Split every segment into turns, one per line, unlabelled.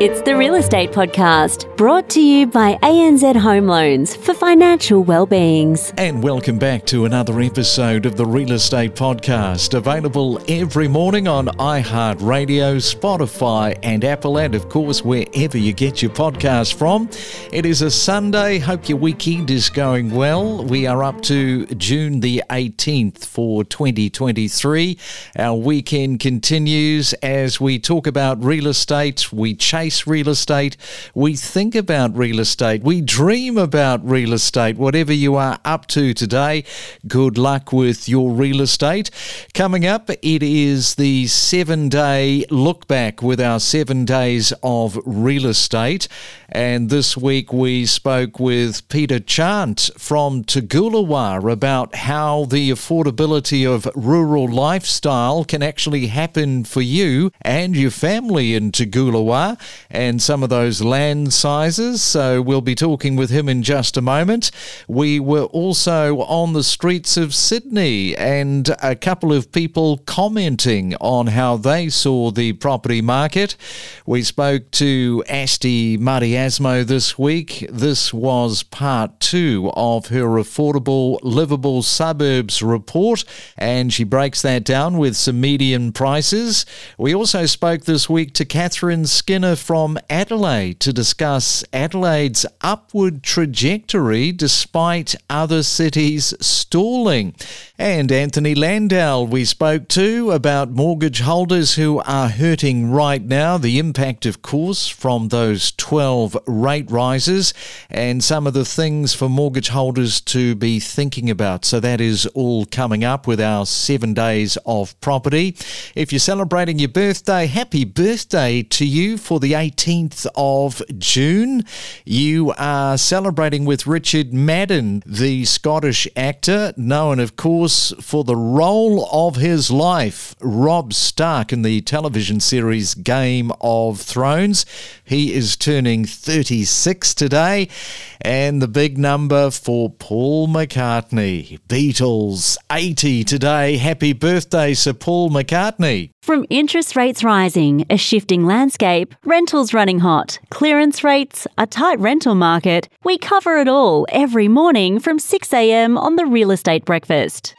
It's the Real Estate Podcast, brought to you by ANZ Home Loans for financial well-beings.
And welcome back to another episode of the Real Estate Podcast, available every morning on iHeartRadio, Spotify, and Apple, and of course, wherever you get your podcast from. It is a Sunday. Hope your weekend is going well. We are up to June the 18th for 2023. Our weekend continues as we talk about real estate. We chase real estate. We think about real estate. We dream about real estate. Whatever you are up to today, good luck with your real estate. Coming up, it is the seven day look back with our seven days of real estate. And this week we spoke with Peter Chant from Toogoolawah about how the affordability of rural lifestyle can actually happen for you and your family in Toogoolawah and some of those land sizes. So we'll be talking with him in just a moment. We were also on the streets of Sydney and a couple of people commenting on how they saw the property market. We spoke to Asti Maria Asmo this week. This was part two of her Affordable Livable Suburbs report, and she breaks that down with some median prices. We also spoke this week to Katherine Skinner from Adelaide to discuss Adelaide's upward trajectory despite other cities stalling. And Anthony Landahl, we spoke to about mortgage holders who are hurting right now. The impact, of course, from those 12 rate rises and some of the things for mortgage holders to be thinking about. So that is all coming up with our seven days of property. If you're celebrating your birthday, happy birthday to you for the 18th of June. You are celebrating with Richard Madden, the Scottish actor, known, of course, for the role of his life, Rob Stark, in the television series Game of Thrones. He is turning 36 today. And the big number for Paul McCartney. Beatles, 80 today. Happy birthday, Sir Paul McCartney.
From interest rates rising, a shifting landscape, rentals running hot, clearance rates, a tight rental market, we cover it all every morning from 6am on the Real Estate Breakfast.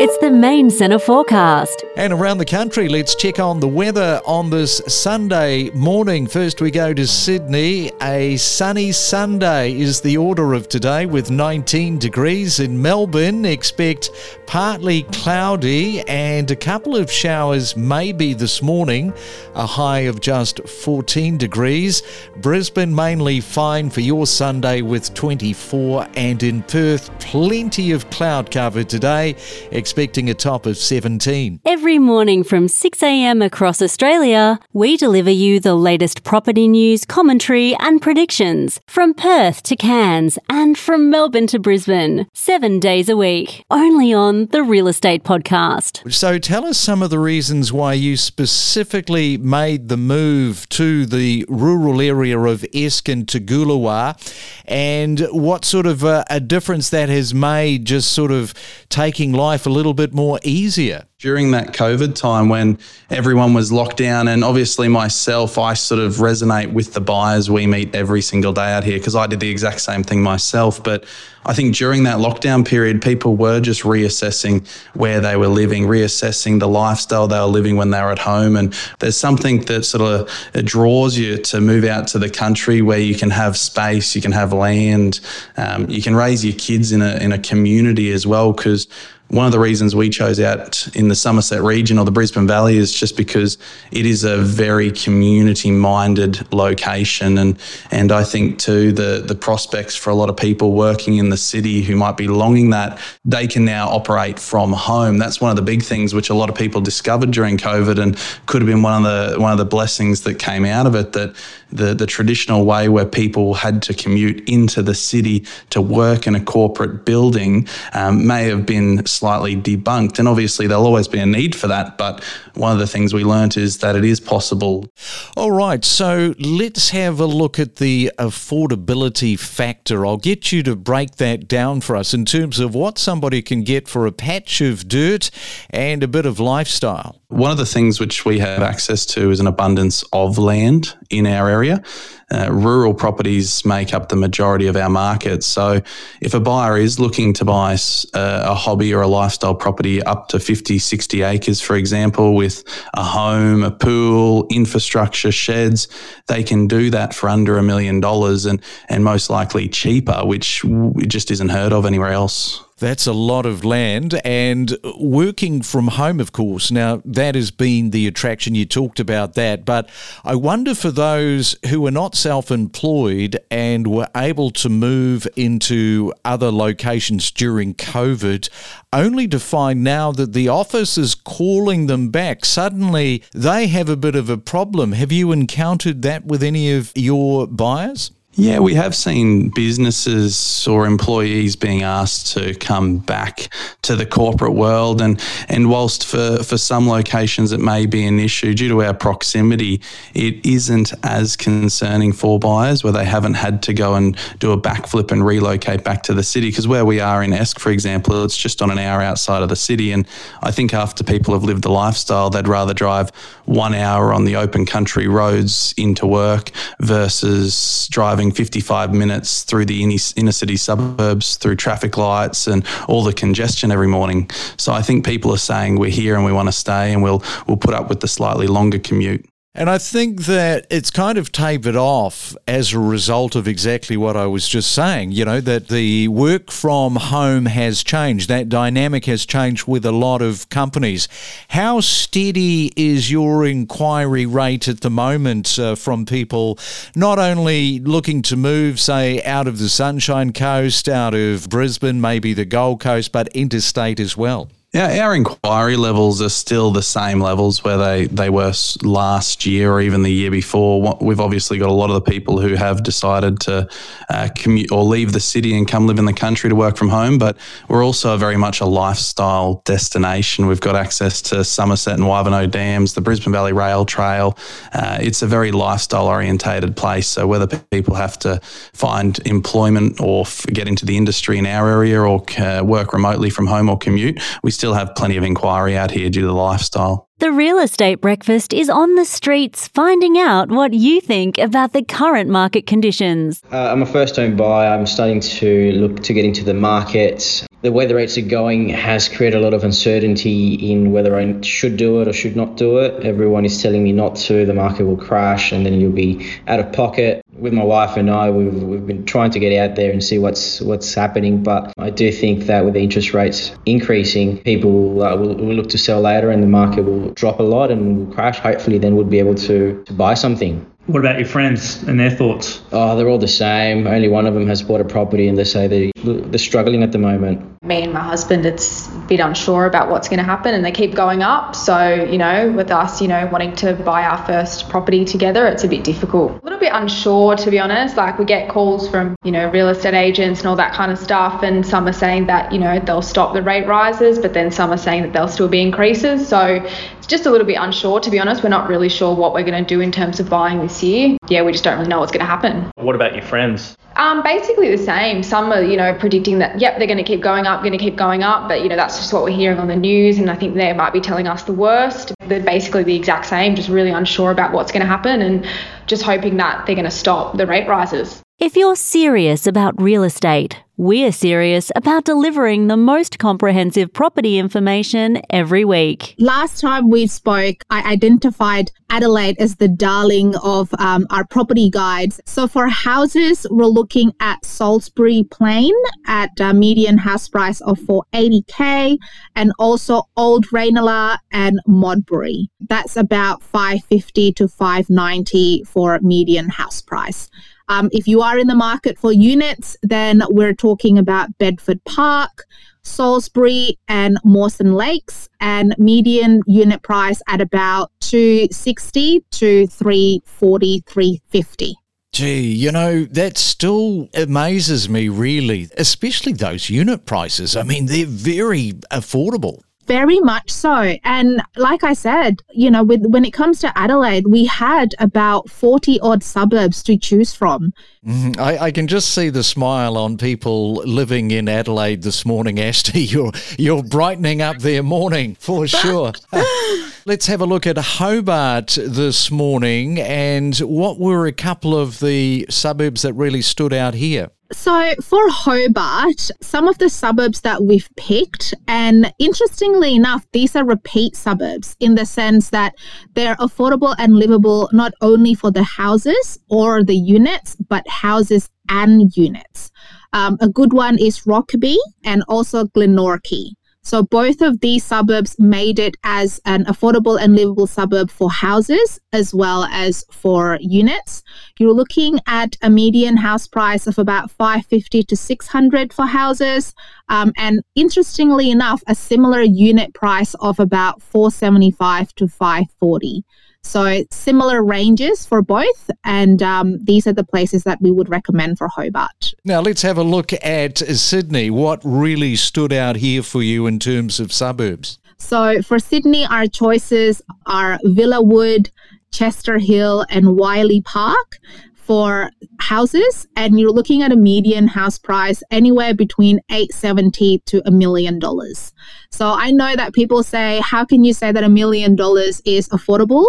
It's the main centre forecast.
And around the country, let's check on the weather on this Sunday morning. First, we go to Sydney. A sunny Sunday is the order of today with 19 degrees. In Melbourne, expect partly cloudy and a couple of showers maybe this morning, a high of just 14 degrees. Brisbane, mainly fine for your Sunday with 24. And in Perth, plenty of cloud cover today expecting a top of 17.
Every morning from 6am across Australia, we deliver you the latest property news, commentary, and predictions from Perth to Cairns and from Melbourne to Brisbane, seven days a week, only on the Real Estate Podcast.
So tell us some of the reasons why you specifically made the move to the rural area of Esk and Toogoolawah and what sort of a, a difference that has made just sort of taking life a little bit more easier
during that COVID time when everyone was locked down. And obviously, myself, I sort of resonate with the buyers we meet every single day out here because I did the exact same thing myself. But I think during that lockdown period, people were just reassessing where they were living, reassessing the lifestyle they were living when they were at home. And there's something that sort of draws you to move out to the country where you can have space, you can have land, um, you can raise your kids in a in a community as well. Because one of the reasons we chose out in the Somerset region or the Brisbane Valley is just because it is a very community minded location. And, and I think, too, the, the prospects for a lot of people working in the city who might be longing that they can now operate from home. That's one of the big things which a lot of people discovered during COVID and could have been one of the, one of the blessings that came out of it that the, the traditional way where people had to commute into the city to work in a corporate building um, may have been slightly debunked. And obviously, there'll always be a need for that. But one of the things we learnt is that it is possible.
All right. So let's have a look at the affordability factor. I'll get you to break that down for us in terms of what somebody can get for a patch of dirt and a bit of lifestyle.
One of the things which we have access to is an abundance of land in our area. Uh, rural properties make up the majority of our market. So, if a buyer is looking to buy uh, a hobby or a lifestyle property up to 50, 60 acres, for example, with a home, a pool, infrastructure, sheds, they can do that for under a million dollars and, and most likely cheaper, which just isn't heard of anywhere else.
That's a lot of land and working from home, of course. Now, that has been the attraction. You talked about that. But I wonder for those who are not self employed and were able to move into other locations during COVID, only to find now that the office is calling them back. Suddenly, they have a bit of a problem. Have you encountered that with any of your buyers?
Yeah, we have seen businesses or employees being asked to come back to the corporate world. And, and whilst for, for some locations it may be an issue due to our proximity, it isn't as concerning for buyers where they haven't had to go and do a backflip and relocate back to the city. Because where we are in Esk, for example, it's just on an hour outside of the city. And I think after people have lived the lifestyle, they'd rather drive one hour on the open country roads into work versus driving driving 55 minutes through the inner city suburbs, through traffic lights and all the congestion every morning. So I think people are saying we're here and we want to stay and we'll, we'll put up with the slightly longer commute.
And I think that it's kind of tapered off as a result of exactly what I was just saying. You know, that the work from home has changed. That dynamic has changed with a lot of companies. How steady is your inquiry rate at the moment uh, from people not only looking to move, say, out of the Sunshine Coast, out of Brisbane, maybe the Gold Coast, but interstate as well?
Yeah, our inquiry levels are still the same levels where they, they were last year or even the year before. We've obviously got a lot of the people who have decided to uh, commute or leave the city and come live in the country to work from home, but we're also very much a lifestyle destination. We've got access to Somerset and Wivenhoe Dams, the Brisbane Valley Rail Trail. Uh, it's a very lifestyle orientated place. So whether people have to find employment or get into the industry in our area or uh, work remotely from home or commute, we still still have plenty of inquiry out here due to the lifestyle.
The Real Estate Breakfast is on the streets finding out what you think about the current market conditions.
Uh, I'm a first home buyer. I'm starting to look to get into the market. The way the rates are going has created a lot of uncertainty in whether I should do it or should not do it. Everyone is telling me not to. The market will crash and then you'll be out of pocket with my wife and I, we've, we've been trying to get out there and see what's what's happening. But I do think that with the interest rates increasing, people uh, will, will, look to sell later, and the market will drop a lot and will crash. Hopefully, then we'll be able to to buy something.
What about your friends and their thoughts?
Oh, they're all the same. Only one of them has bought a property, and they say they they're struggling at the moment.
Me and my husband, it's a bit unsure about what's going to happen, and they keep going up. So you know, with us, you know, wanting to buy our first property together, it's a bit difficult. A little bit unsure, to be honest. Like we get calls from you know real estate agents and all that kind of stuff, and some are saying that you know they'll stop the rate rises, but then some are saying that there'll still be increases. So it's just a little bit unsure, to be honest. We're not really sure what we're going to do in terms of buying this year. Yeah, we just don't really know what's going to happen.
What about your friends?
Um, basically the same. Some are, you know, predicting that, yep, they're going to keep going up, going to keep going up. But, you know, that's just what we're hearing on the news. And I think they might be telling us the worst. They're basically the exact same, just really unsure about what's going to happen and just hoping that they're going to stop the rate rises.
If you're serious about real estate, we're serious about delivering the most comprehensive property information every week.
Last time we spoke, I identified Adelaide as the darling of um, our property guides. So for houses, we're looking at Salisbury Plain at a median house price of 480k, and also Old Reynella and Modbury. That's about 550 to 590 for median house price. Um, if you are in the market for units, then we're talking about Bedford Park, Salisbury, and Mawson Lakes, and median unit price at about 260 to 340, 350.
Gee, you know, that still amazes me, really, especially those unit prices. I mean, they're very affordable.
Very much so. And like I said, you know, with, when it comes to Adelaide, we had about 40 odd suburbs to choose from.
Mm, I, I, can just see the smile on people living in Adelaide this morning, Ashton. You're, you're brightening up their morning for sure. Let's have a look at Hobart this morning and what were a couple of the suburbs that really stood out here?
So, for Hobart, some of the suburbs that we've picked, and interestingly enough, these are repeat suburbs in the sense that they're affordable and livable not only for the houses or the units, but houses and units. Um, a good one is Rokeby and also Glenorchy. So both of these suburbs made it as an affordable and livable suburb for houses as well as for units. You're looking at a median house price of about 550 to 600 for houses. Um, and interestingly enough, a similar unit price of about 475 to 540. So similar ranges for both, and um, these are the places that we would recommend for Hobart.
Now let's have a look at Sydney. What really stood out here for you in terms of suburbs?
So for Sydney, our choices are Villawood, Chester Hill, and Wiley Park for houses and you're looking at a median house price anywhere between 870 to a million dollars. So I know that people say, how can you say that a million dollars is affordable?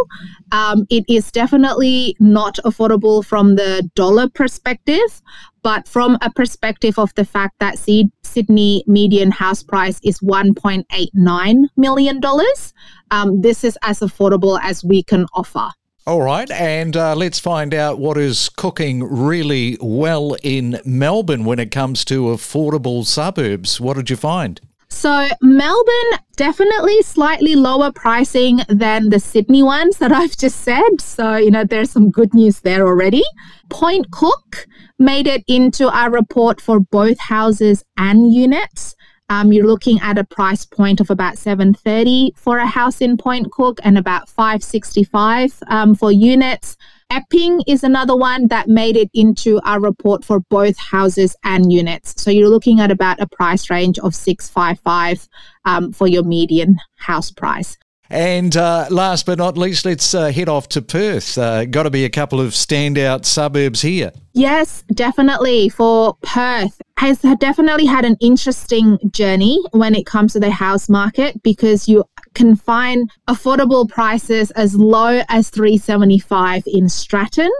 Um, it is definitely not affordable from the dollar perspective, but from a perspective of the fact that Sydney median house price is $1.89 million, um, this is as affordable as we can offer.
All right, and uh, let's find out what is cooking really well in Melbourne when it comes to affordable suburbs. What did you find?
So, Melbourne definitely slightly lower pricing than the Sydney ones that I've just said. So, you know, there's some good news there already. Point Cook made it into our report for both houses and units. Um, you're looking at a price point of about 730 for a house in Point Cook and about 565 um, for units. Epping is another one that made it into our report for both houses and units. So you're looking at about a price range of 655 um, for your median house price.
And uh, last but not least, let's uh, head off to Perth. Uh, Got to be a couple of standout suburbs here.
Yes, definitely. For Perth, has definitely had an interesting journey when it comes to the house market because you can find affordable prices as low as 375 in Stratton,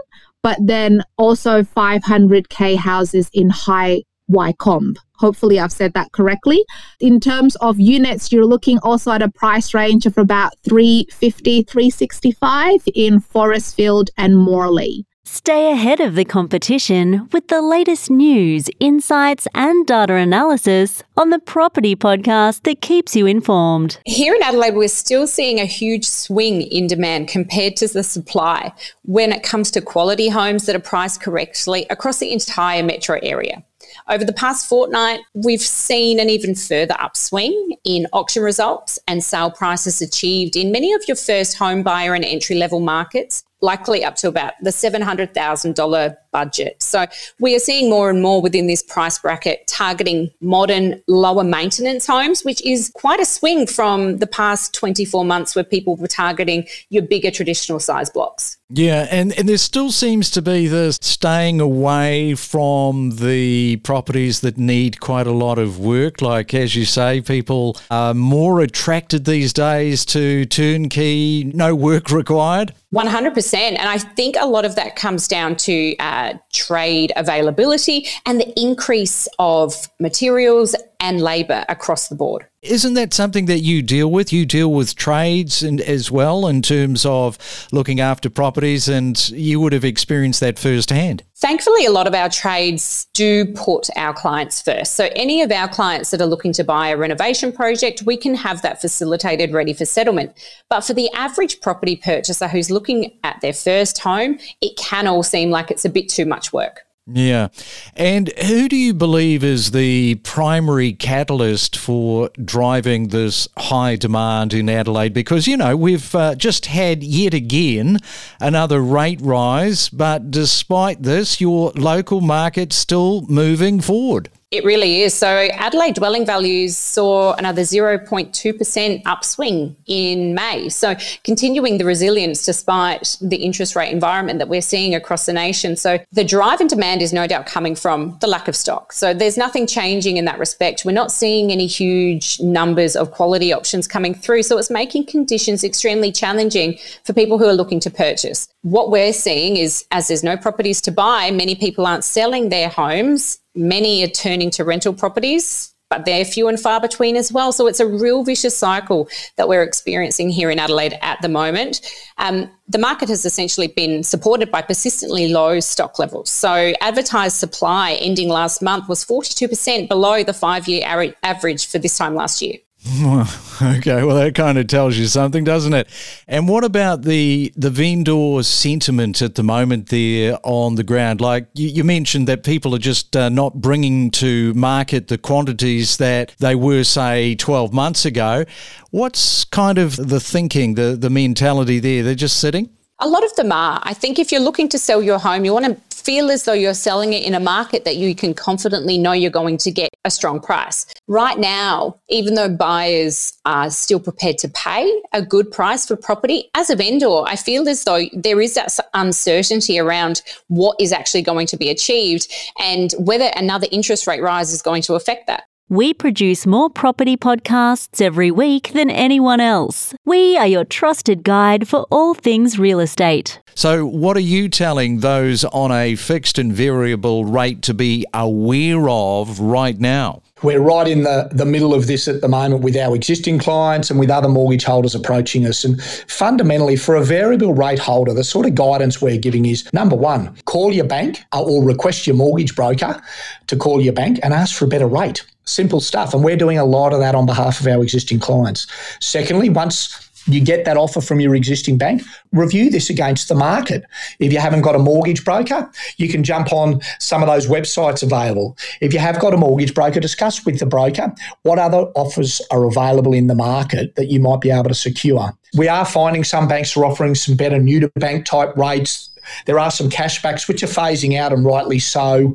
but then also 500k houses in High Wycombe. Hopefully, I've said that correctly. In terms of units, you're looking also at a price range of about 350, 365 in Forestfield and Morley.
Stay ahead of the competition with the latest news, insights, and data analysis on the property podcast that keeps you informed.
Here in Adelaide, we're still seeing a huge swing in demand compared to the supply when it comes to quality homes that are priced correctly across the entire metro area. Over the past fortnight, we've seen an even further upswing in auction results and sale prices achieved in many of your first home buyer and entry level markets, likely up to about the $700,000 budget. So we are seeing more and more within this price bracket targeting modern, lower maintenance homes, which is quite a swing from the past 24 months where people were targeting your bigger traditional size blocks.
Yeah, and, and there still seems to be this staying away from the properties that need quite a lot of work. Like, as you say, people are more attracted these days to turnkey, no work required.
100%. And I think a lot of that comes down to uh, trade availability and the increase of materials and labour across the board.
Isn't that something that you deal with? You deal with trades and as well in terms of looking after properties, and you would have experienced that firsthand.
Thankfully, a lot of our trades do put our clients first. So, any of our clients that are looking to buy a renovation project, we can have that facilitated ready for settlement. But for the average property purchaser who's looking at their first home, it can all seem like it's a bit too much work.
Yeah. And who do you believe is the primary catalyst for driving this high demand in Adelaide? Because, you know, we've uh, just had yet again another rate rise, but despite this, your local market's still moving forward.
It really is. So Adelaide dwelling values saw another 0.2% upswing in May. So continuing the resilience despite the interest rate environment that we're seeing across the nation. So the drive in demand is no doubt coming from the lack of stock. So there's nothing changing in that respect. We're not seeing any huge numbers of quality options coming through. So it's making conditions extremely challenging for people who are looking to purchase. What we're seeing is as there's no properties to buy, many people aren't selling their homes Many are turning to rental properties, but they're few and far between as well. So it's a real vicious cycle that we're experiencing here in Adelaide at the moment. Um, the market has essentially been supported by persistently low stock levels. So advertised supply ending last month was 42% below the five year average for this time last year.
okay, well that kind of tells you something, doesn't it? And what about the the vendor sentiment at the moment there on the ground? Like you, you mentioned that people are just uh, not bringing to market the quantities that they were, say, twelve months ago. What's kind of the thinking, the the mentality there? They're just sitting.
A lot of them are. I think if you're looking to sell your home, you want to feel as though you're selling it in a market that you can confidently know you're going to get a strong price. Right now, even though buyers are still prepared to pay a good price for property, as a vendor, I feel as though there is that uncertainty around what is actually going to be achieved and whether another interest rate rise is going to affect that.
We produce more property podcasts every week than anyone else. We are your trusted guide for all things real estate.
So, what are you telling those on a fixed and variable rate to be aware of right now?
We're right in the, the middle of this at the moment with our existing clients and with other mortgage holders approaching us. And fundamentally, for a variable rate holder, the sort of guidance we're giving is number one, call your bank uh, or request your mortgage broker to call your bank and ask for a better rate. Simple stuff. And we're doing a lot of that on behalf of our existing clients. Secondly, once you get that offer from your existing bank, review this against the market. If you haven't got a mortgage broker, you can jump on some of those websites available. If you have got a mortgage broker, discuss with the broker what other offers are available in the market that you might be able to secure. We are finding some banks are offering some better new to bank type rates. There are some cashbacks which are phasing out and rightly so.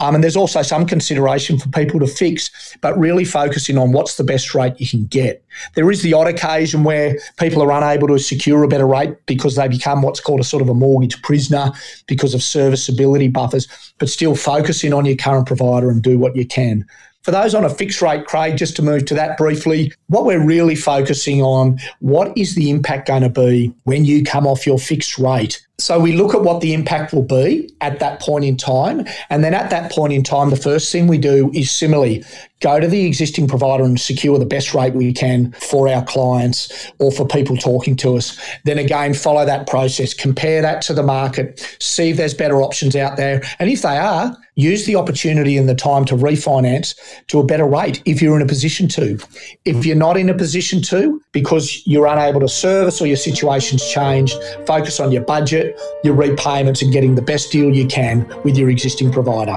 Um, and there's also some consideration for people to fix, but really focusing on what's the best rate you can get. There is the odd occasion where people are unable to secure a better rate because they become what's called a sort of a mortgage prisoner because of serviceability buffers, but still focusing on your current provider and do what you can. For those on a fixed rate, Craig, just to move to that briefly, what we're really focusing on, what is the impact going to be when you come off your fixed rate? So we look at what the impact will be at that point in time. And then at that point in time, the first thing we do is similarly go to the existing provider and secure the best rate we can for our clients or for people talking to us. Then again, follow that process, compare that to the market, see if there's better options out there. And if they are, use the opportunity and the time to refinance to a better rate if you're in a position to. If mm-hmm. you're not in a position to, because you're unable to service or your situation's changed, focus on your budget, your repayments, and getting the best deal you can with your existing provider.